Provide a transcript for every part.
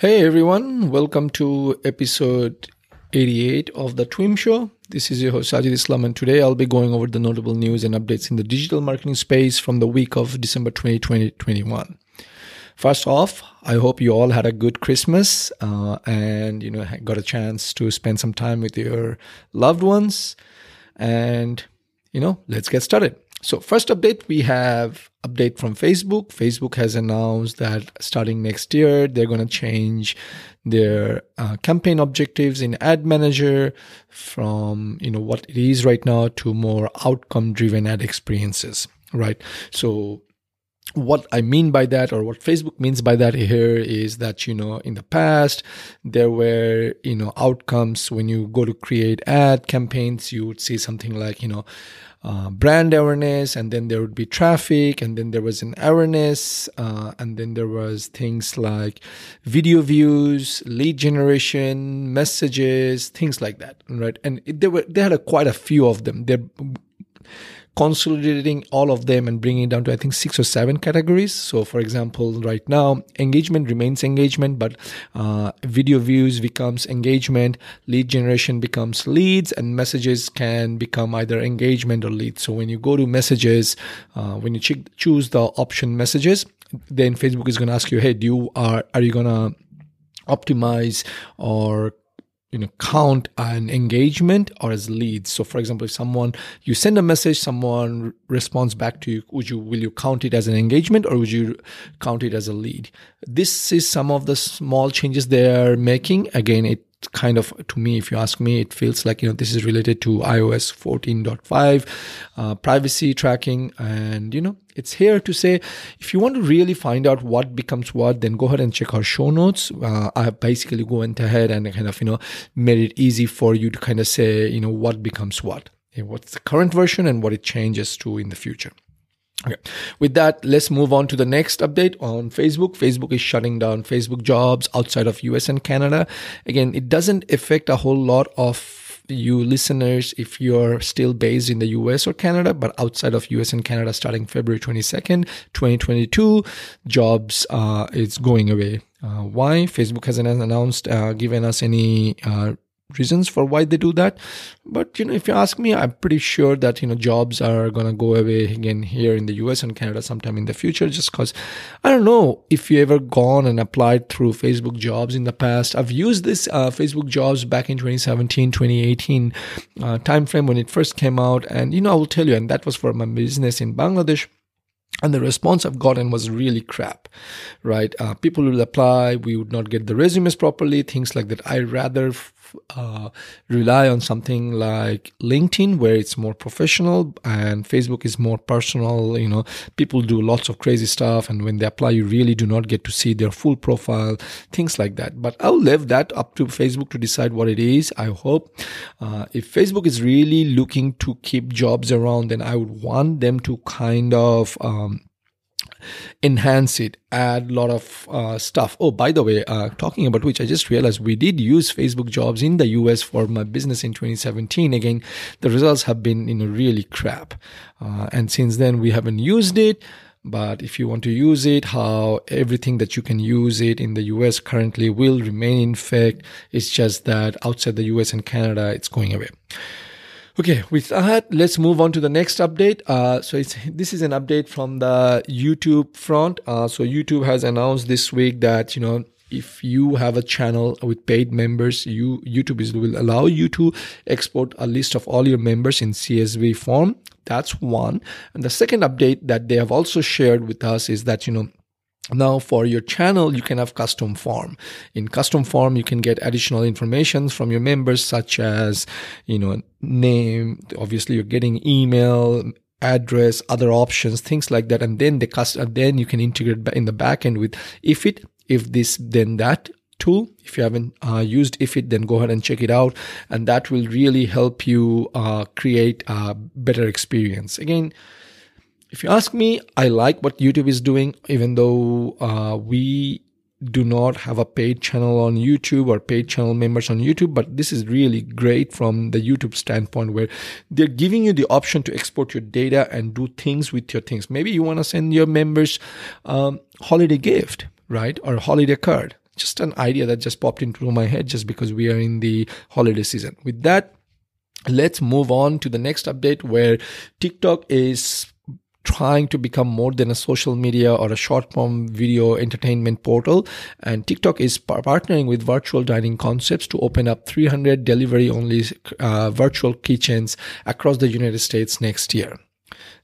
Hey everyone, welcome to episode 88 of the Twim Show. This is your host Sajid Islam, and today I'll be going over the notable news and updates in the digital marketing space from the week of December 2021. First off, I hope you all had a good Christmas uh, and you know got a chance to spend some time with your loved ones. And you know, let's get started. So first update, we have update from Facebook. Facebook has announced that starting next year, they're going to change their uh, campaign objectives in ad manager from, you know, what it is right now to more outcome driven ad experiences, right? So what I mean by that, or what Facebook means by that here, is that you know in the past there were you know outcomes when you go to create ad campaigns, you would see something like you know uh, brand awareness, and then there would be traffic, and then there was an awareness, uh, and then there was things like video views, lead generation, messages, things like that, right? And it, there were they had a, quite a few of them. They're consolidating all of them and bringing it down to I think six or seven categories. So, for example, right now engagement remains engagement, but uh, video views becomes engagement, lead generation becomes leads, and messages can become either engagement or leads. So, when you go to messages, uh, when you ch- choose the option messages, then Facebook is going to ask you, "Hey, do you are are you going to optimize or you know count an engagement or as leads. So for example if someone you send a message someone responds back to you would you will you count it as an engagement or would you count it as a lead? This is some of the small changes they're making. Again it kind of to me if you ask me it feels like you know this is related to ios 14.5 uh, privacy tracking. And you know it's here to say if you want to really find out what becomes what then go ahead and check our show notes. Uh, i basically went ahead and kind of you know made it easy for you to kind of say you know what becomes what. What's the current version and what it changes to in the future Okay. With that, let's move on to the next update on Facebook. Facebook is shutting down Facebook jobs outside of US and Canada. Again, it doesn't affect a whole lot of you listeners if you're still based in the US or Canada, but outside of US and Canada starting February 22nd, 2022, jobs uh, is going away. Uh, why? Facebook hasn't announced, uh, given us any uh, reasons for why they do that but you know if you ask me i'm pretty sure that you know jobs are going to go away again here in the us and canada sometime in the future just because i don't know if you ever gone and applied through facebook jobs in the past i've used this uh, facebook jobs back in 2017 2018 uh, time frame when it first came out and you know i will tell you and that was for my business in bangladesh and the response I've gotten was really crap, right? Uh, people will apply, we would not get the resumes properly, things like that. I rather uh, rely on something like LinkedIn, where it's more professional, and Facebook is more personal. You know, people do lots of crazy stuff, and when they apply, you really do not get to see their full profile, things like that. But I'll leave that up to Facebook to decide what it is. I hope uh, if Facebook is really looking to keep jobs around, then I would want them to kind of um, enhance it, add a lot of uh, stuff. Oh, by the way, uh, talking about which, I just realized we did use Facebook jobs in the US for my business in 2017. Again, the results have been, you know, really crap. Uh, and since then, we haven't used it. But if you want to use it, how everything that you can use it in the US currently will remain in effect. It's just that outside the US and Canada, it's going away. Okay, with that, let's move on to the next update. Uh, so this is an update from the YouTube front. Uh, so YouTube has announced this week that you know if you have a channel with paid members, you YouTube is, will allow you to export a list of all your members in CSV form. That's one. And the second update that they have also shared with us is that you know now for your channel, you can have custom form. In custom form, you can get additional information from your members, such as, you know, name. Obviously, you're getting email, address, other options, things like that. And then the custom, then you can integrate in the backend with if it, if this, then that tool. If you haven't uh, used IFTTT, then go ahead and check it out. And that will really help you uh, create a better experience. Again, if you ask me, I like what YouTube is doing, even though uh, we do not have a paid channel on YouTube or paid channel members on YouTube, but this is really great from the YouTube standpoint where they're giving you the option to export your data and do things with your things. Maybe you want to send your members um, holiday gift, right? Or holiday card. just an idea that just popped into my head just because we are in the holiday season. With that, let's move on to the next update where TikTok is trying to become more than a social media or a short form video entertainment portal. And TikTok is par- partnering with virtual dining concepts to open up 300 delivery only uh, virtual kitchens across the United States next year.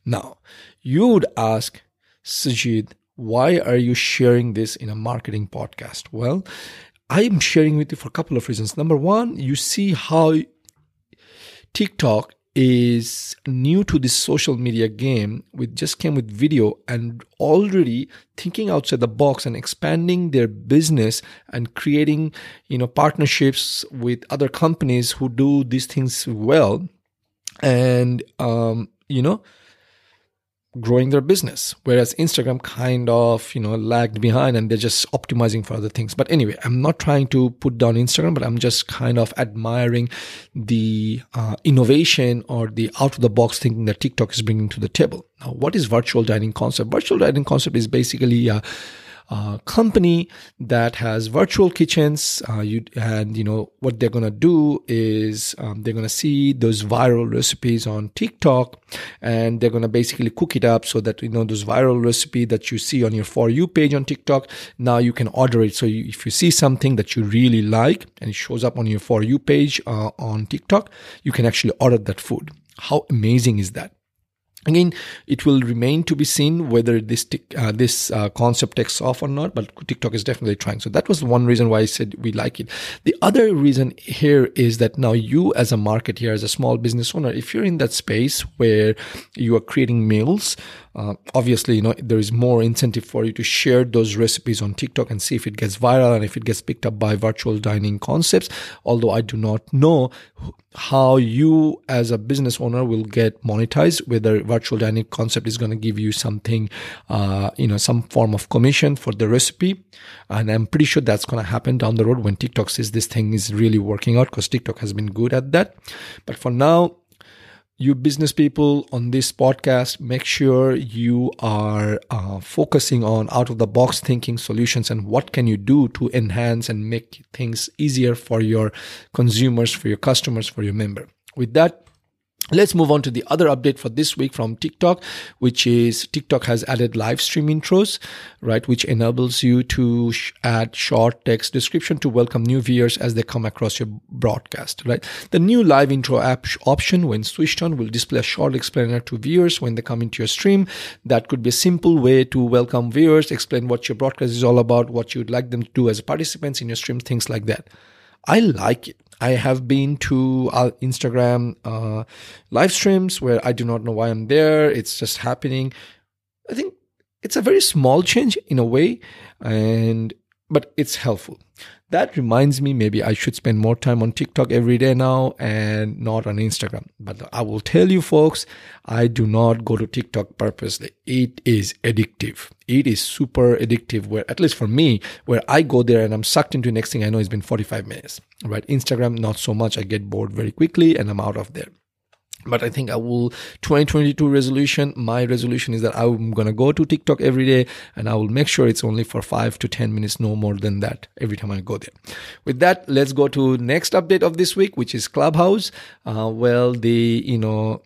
Now, you would ask, Sajid, why are you sharing this in a marketing podcast? Well, I'm sharing with you for a couple of reasons. Number one, you see how TikTok is new to this social media game with just came with video and already thinking outside the box and expanding their business and creating you know partnerships with other companies who do these things well. And um, you know growing their business whereas instagram kind of you know lagged behind and they're just optimizing for other things. But anyway i'm not trying to put down instagram but i'm just kind of admiring the uh, innovation or the out of the box thinking that tiktok is bringing to the table. Now what is virtual dining concept? Virtual dining concept is basically uh, uh, company that has virtual kitchens. Uh, you and you know what they're gonna do is um, they're gonna see those viral recipes on TikTok, and they're gonna basically cook it up so that you know those viral recipe that you see on your for you page on TikTok. Now you can order it. So you, if you see something that you really like and it shows up on your for you page uh, on TikTok, you can actually order that food. How amazing is that? Again, it will remain to be seen whether this uh, this uh, concept takes off or not. But TikTok is definitely trying. So that was one reason why I said we like it. The other reason here is that now you, as a marketer, as a small business owner, if you're in that space where you are creating meals, uh, obviously, you know, there is more incentive for you to share those recipes on TikTok and see if it gets viral and if it gets picked up by virtual dining concepts. Although I do not know how you as a business owner will get monetized, whether virtual dining concept is going to give you something, uh, you know, some form of commission for the recipe. And I'm pretty sure that's going to happen down the road when TikTok says this thing is really working out because TikTok has been good at that. But for now, you business people on this podcast, make sure you are uh, focusing on out of the box thinking solutions and what can you do to enhance and make things easier for your consumers, for your customers, for your member. With that, Let's move on to the other update for this week from TikTok, which is TikTok has added live stream intros, right? Which enables you to sh- add short text description to welcome new viewers as they come across your broadcast, right? The new live intro app sh- option, when switched on, will display a short explainer to viewers when they come into your stream. That could be a simple way to welcome viewers, explain what your broadcast is all about, what you'd like them to do as participants in your stream, things like that. I like it. I have been to uh, Instagram uh, live streams where I do not know why I'm there. It's just happening. I think it's a very small change in a way, and but it's helpful. That reminds me, maybe I should spend more time on TikTok every day now and not on Instagram. But I will tell you folks, I do not go to TikTok purposely. It is addictive. It is super addictive where, at least for me, where I go there and I'm sucked into next thing I know it's been 45 minutes, right? Instagram, not so much. I get bored very quickly and I'm out of there but I think I will 2022 resolution. My resolution is that I'm going to go to TikTok every day and I will make sure it's only for five to 10 minutes, no more than that every time I go there. With that, let's go to next update of this week, which is Clubhouse. Uh, well, the, you know,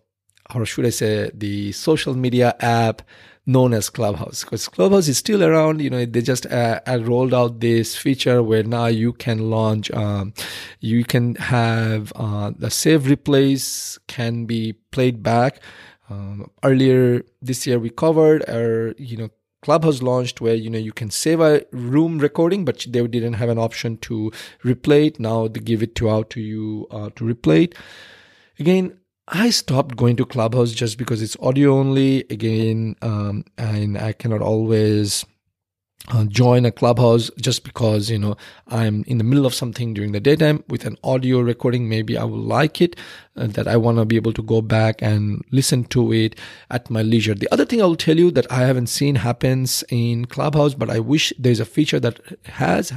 or should I say the social media app known as Clubhouse because Clubhouse is still around. You know, they just uh, uh, rolled out this feature where now you can launch, um, you can have uh, the save replays can be played back. Um, earlier this year, we covered our, you know, Clubhouse launched where you know you can save a room recording, but they didn't have an option to replay it. Now they give it to out to you uh, to replay it. Again, I stopped going to Clubhouse just because it's audio only. Again, um, and I cannot always uh, join a clubhouse just because you know i'm in the middle of something during the daytime with an audio recording maybe i will like it uh, that i want to be able to go back and listen to it at my leisure the other thing i'll tell you that i haven't seen happens in clubhouse but i wish there's a feature that has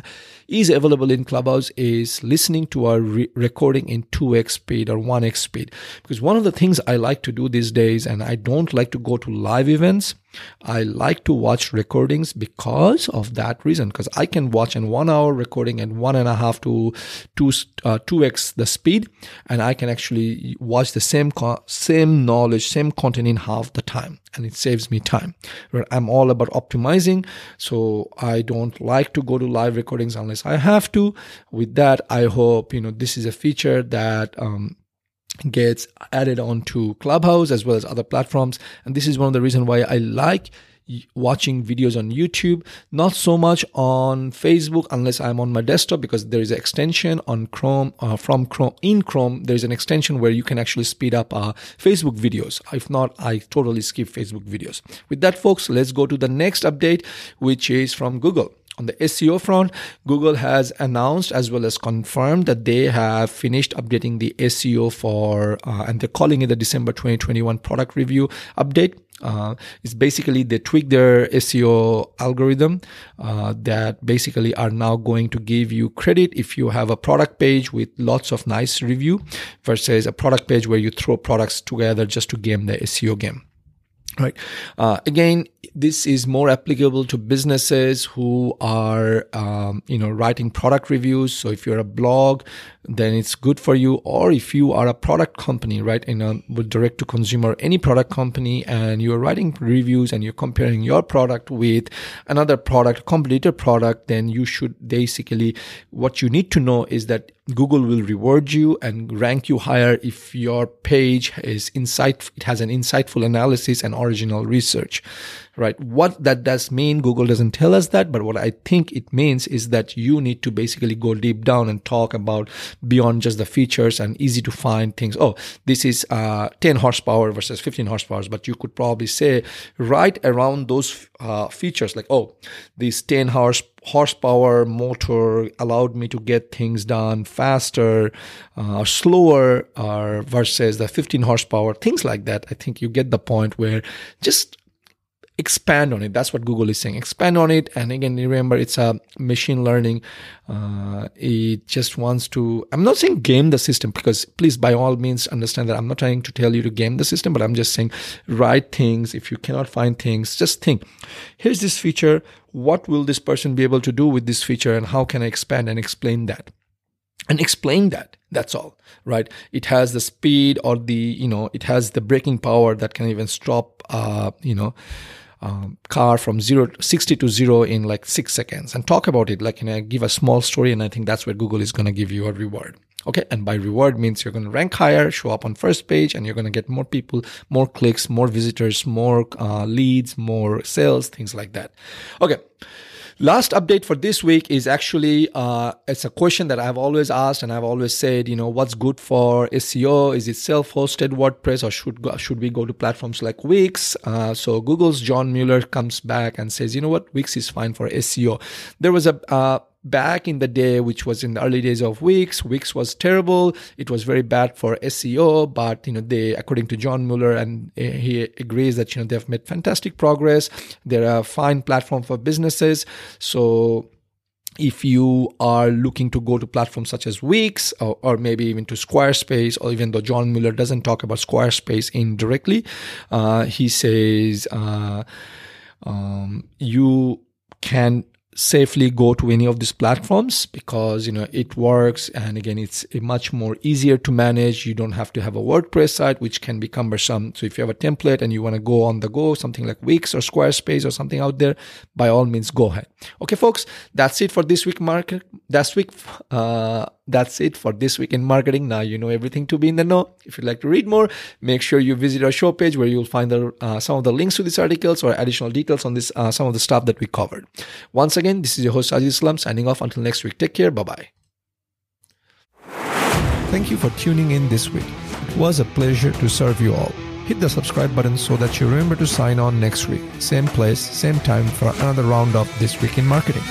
is available in Clubhouse is listening to our re- recording in 2x speed or 1x speed. Because one of the things I like to do these days, and I don't like to go to live events, I like to watch recordings because of that reason. Because I can watch an one hour recording at one and a half to two uh, two x the speed, and I can actually watch the same co- same knowledge, same content in half the time, and it saves me time. I'm all about optimizing, so I don't like to go to live recordings unless I have to. With that, I hope you know this is a feature that. Um, gets added onto Clubhouse as well as other platforms. And this is one of the reasons why I like watching videos on YouTube, not so much on Facebook unless I'm on my desktop because there is an extension on Chrome uh, from Chrome in Chrome. There's an extension where you can actually speed up uh, Facebook videos. If not, I totally skip Facebook videos. With that, folks, let's go to the next update, which is from Google. On the SEO front, Google has announced as well as confirmed that they have finished updating the SEO for, uh, and they're calling it the December 2021 product review update. Uh, it's basically they tweak their SEO algorithm uh, that basically are now going to give you credit if you have a product page with lots of nice review versus a product page where you throw products together just to game the SEO game right. Uh, again this is more applicable to businesses who are um, you know writing product reviews. So if you're a blog then it's good for you. Or if you are a product company right in a direct to consumer any product company and you're writing reviews and you're comparing your product with another product competitor product then you should basically what you need to know is that Google will reward you and rank you higher if your page is insight it has an insightful analysis and original research right? What that does mean, Google doesn't tell us that, but what I think it means is that you need to basically go deep down and talk about beyond just the features and easy to find things. Oh, this is uh, 10 horsepower versus 15 horsepower, but you could probably say right around those uh, features like, oh, this 10 horse horsepower motor allowed me to get things done faster uh, slower uh, versus the 15 horsepower things like that i think you get the point where just expand on it. That's what google is saying. Expand on it. And again remember it's a machine learning. Uh, it just wants to i'm not saying game the system because please by all means understand that i'm not trying to tell you to game the system but i'm just saying write things. If you cannot find things just think here's this feature. What will this person be able to do with this feature and how can i expand and explain that? And explain that. That's all right? It has the speed or the you know it has the braking power that can even stop uh you know um, car from zero 60 to zero in like six seconds. And talk about it. Like you know give a small story and i think that's where google is going to give you a reward. Okay? And by reward means you're going to rank higher show up on first page and you're going to get more people more clicks more visitors more uh, leads more sales things like that. Okay Last update for this week is actually uh, it's a question that I've always asked and I've always said, you know, what's good for SEO? Is it self-hosted WordPress or should go, should we go to platforms like Wix? Uh, so Google's John Mueller comes back and says, you know what, Wix is fine for SEO. There was a uh, back in the day, which was in the early days of Wix, Wix was terrible. It was very bad for SEO, but you know they, according to John Mueller, and he agrees that you know they've made fantastic progress. They're a fine platform for businesses. So if you are looking to go to platforms such as Wix or, or, maybe even to Squarespace, or even though John Mueller doesn't talk about Squarespace indirectly, uh, he says uh, um, you can safely go to any of these platforms because you know it works and again it's much more easier to manage you don't have to have a wordpress site which can be cumbersome so if you have a template and you want to go on the go something like wix or squarespace or something out there by all means go ahead okay folks that's it for this week market that's week uh that's it for this week in marketing. Now you know everything to be in the know. If you'd like to read more, make sure you visit our show page where you'll find the, uh, some of the links to these articles or additional details on this uh, some of the stuff that we covered. Once again, this is your host Sajid Islam signing off until next week. Take care. Bye bye. Thank you for tuning in this week. It was a pleasure to serve you all. Hit the subscribe button so that you remember to sign on next week. Same place, same time for another round of This Week in Marketing.